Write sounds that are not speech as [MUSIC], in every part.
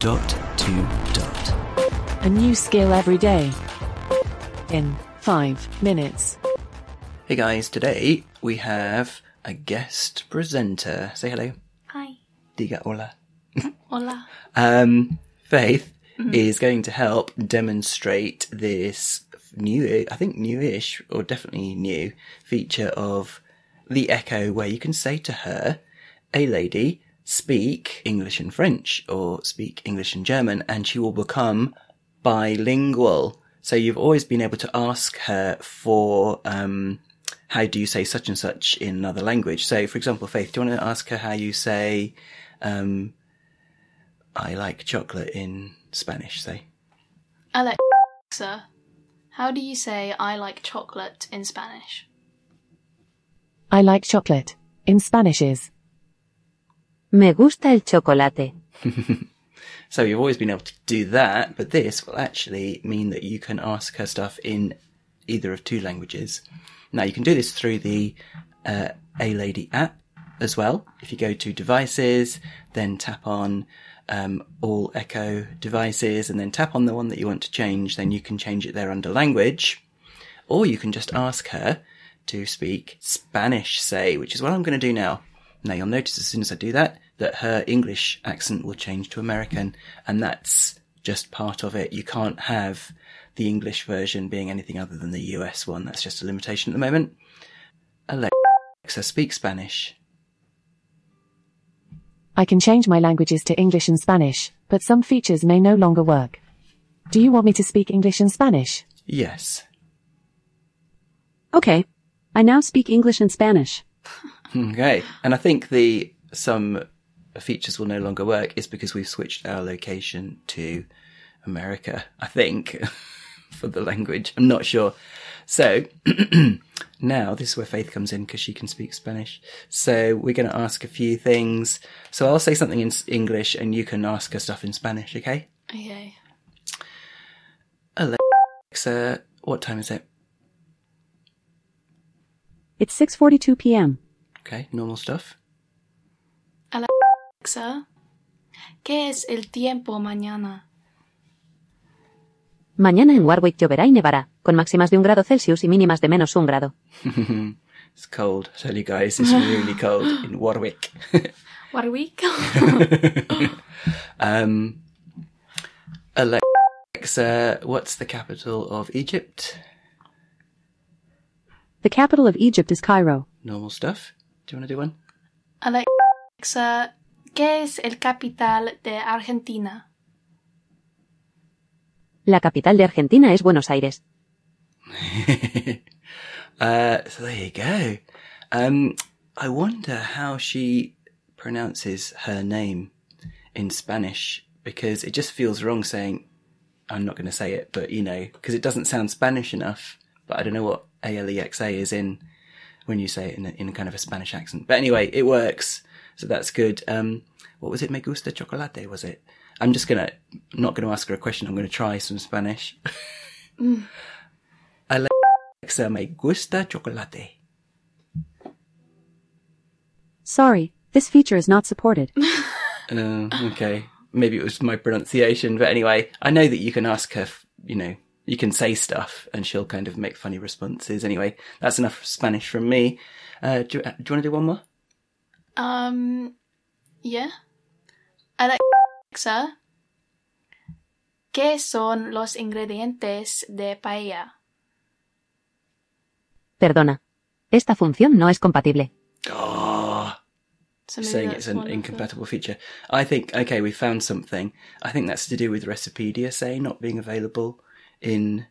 Dot to dot. A new skill every day. In five minutes. Hey guys, today we have a guest presenter. Say hello. Hi. Diga hola. [LAUGHS] Hola. Um, Faith is going to help demonstrate this new, I think newish, or definitely new feature of the Echo where you can say to her, a lady, speak English and French or speak English and German and she will become bilingual. So you've always been able to ask her for, um, how do you say such and such in another language? So, for example, Faith, do you want to ask her how you say, um, I like chocolate in Spanish, say? Alexa, how do you say I like chocolate in Spanish? I like chocolate. In Spanish is Me gusta el chocolate. [LAUGHS] So you've always been able to do that, but this will actually mean that you can ask her stuff in either of two languages. Now you can do this through the uh, A Lady app as well. If you go to devices, then tap on um, all Echo devices, and then tap on the one that you want to change, then you can change it there under language. Or you can just ask her to speak Spanish, say, which is what I'm going to do now. Now you'll notice as soon as I do that, that her English accent will change to American, and that's just part of it. You can't have the English version being anything other than the US one. That's just a limitation at the moment. Alexa, speak Spanish. I can change my languages to English and Spanish, but some features may no longer work. Do you want me to speak English and Spanish? Yes. Okay. I now speak English and Spanish. [LAUGHS] Okay. And I think the some features will no longer work is because we've switched our location to America, I think, [LAUGHS] for the language. I'm not sure. So [CLEARS THROAT] now this is where Faith comes in because she can speak Spanish. So we're going to ask a few things. So I'll say something in English and you can ask her stuff in Spanish, okay? Okay. Alexa, what time is it? It's 6:42 p.m. Okay, normal stuff. Alexa, ¿qué es el tiempo mañana? Mañana en Warwick lloverá y nevará, con máximas de un grado Celsius y mínimas de menos un grado. [LAUGHS] It's cold. I tell you guys, it's really cold in Warwick. [LAUGHS] Warwick? [LAUGHS] Um, Alexa, what's the capital of Egypt? The capital of Egypt is Cairo. Normal stuff. Do you want to do one? Alexa, ¿qué es el capital de Argentina? La capital de Argentina es Buenos Aires. [LAUGHS] uh, so there you go. Um, I wonder how she pronounces her name in Spanish because it just feels wrong saying, I'm not going to say it, but you know, because it doesn't sound Spanish enough. But I don't know what A-L-E-X-A is in when you say it in a, in a kind of a Spanish accent. But anyway, it works. So that's good. Um, what was it? Me gusta chocolate, was it? I'm just gonna, not gonna ask her a question. I'm gonna try some Spanish. [LAUGHS] Alexa, me gusta chocolate. Sorry, this feature is not supported. [LAUGHS] Uh, okay. Maybe it was my pronunciation, but anyway, I know that you can ask her, you know, you can say stuff and she'll kind of make funny responses. Anyway, that's enough Spanish from me. Uh, do, you- do you want to do one more? Um, yeah. Alexa, ¿qué son los ingredientes de paella? Perdona. Esta función no es compatible. Oh, So saying it's an one incompatible feature. I think, okay, we found something. I think that's to do with Recipedia, say, not being available in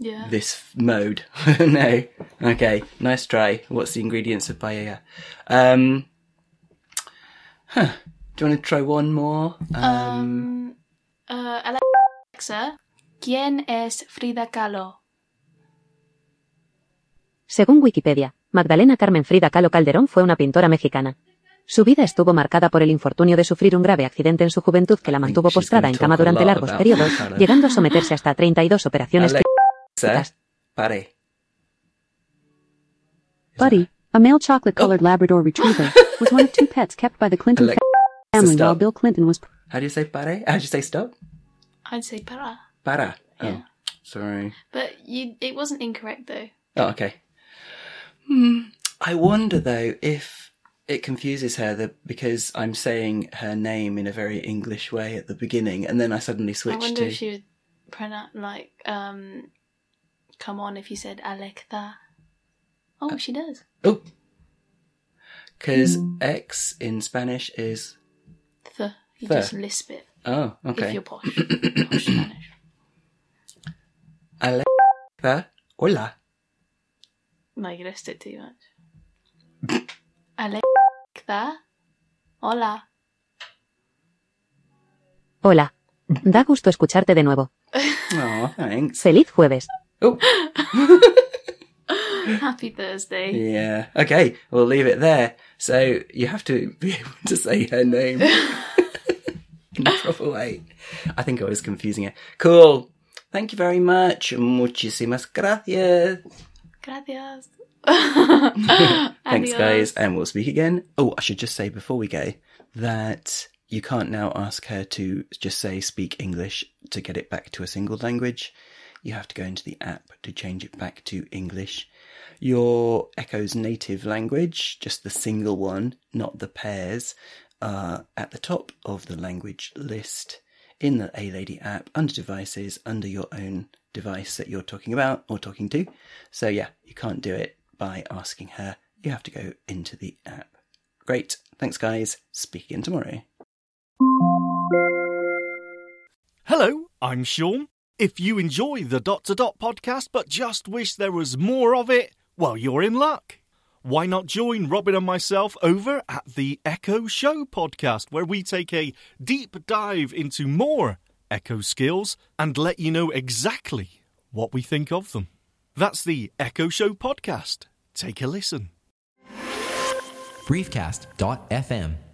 Yeah. this mode. [LAUGHS] no. Okay, nice try. What's the ingredients of paella? Um, huh. Do you want to try one more? Um, Um, uh, Alexa, ¿quién es Frida Kahlo? Según Wikipedia, Magdalena Carmen Frida Kahlo Calderón fue una pintora mexicana. Su vida estuvo marcada por el infortunio de sufrir un grave accidente en su juventud que la mantuvo postrada en cama durante largos periodos, llegando a someterse hasta 32 operaciones Alexa, pare. Buddy, a male chocolate colored Labrador retriever, was one of two pets kept by the Clinton family while Bill Clinton was How do you say pare? How do you say stop? I'd say para. Para. Yeah. Oh, sorry. But you, it wasn't incorrect though. Oh, okay. Hmm. I wonder though if it confuses her that because I'm saying her name in a very English way at the beginning, and then I suddenly switch to. I wonder to. if she would pronounce like um, come on if you said Alexa. Oh, she does. Oh, because X in Spanish is. The you The. just lisp it Oh, okay. if you're posh, posh Spanish. Alexa, hola. No, you lisped it too much. Alexa, hola. Hola. Da gusto escucharte de nuevo. Oh, thanks. Feliz jueves. Oh, [LAUGHS] Happy Thursday. yeah. Okay, we'll leave it there. So you have to [LAUGHS] be able to say her name in a proper way. I think I was confusing it. Cool. Thank you very much. Muchísimas gracias. Gracias. [LAUGHS] Thanks, guys, and we'll speak again. Oh, I should just say before we go that you can't now ask her to just say speak English to get it back to a single language. You have to go into the app to change it back to English. Your Echo's native language, just the single one, not the pairs, are at the top of the language list in the A Lady app under devices, under your own device that you're talking about or talking to. So, yeah, you can't do it by asking her. You have to go into the app. Great. Thanks, guys. Speak again tomorrow. Hello, I'm Sean. If you enjoy the Dot to Dot podcast but just wish there was more of it, well, you're in luck. Why not join Robin and myself over at the Echo Show podcast, where we take a deep dive into more Echo skills and let you know exactly what we think of them. That's the Echo Show podcast. Take a listen. briefcast.fm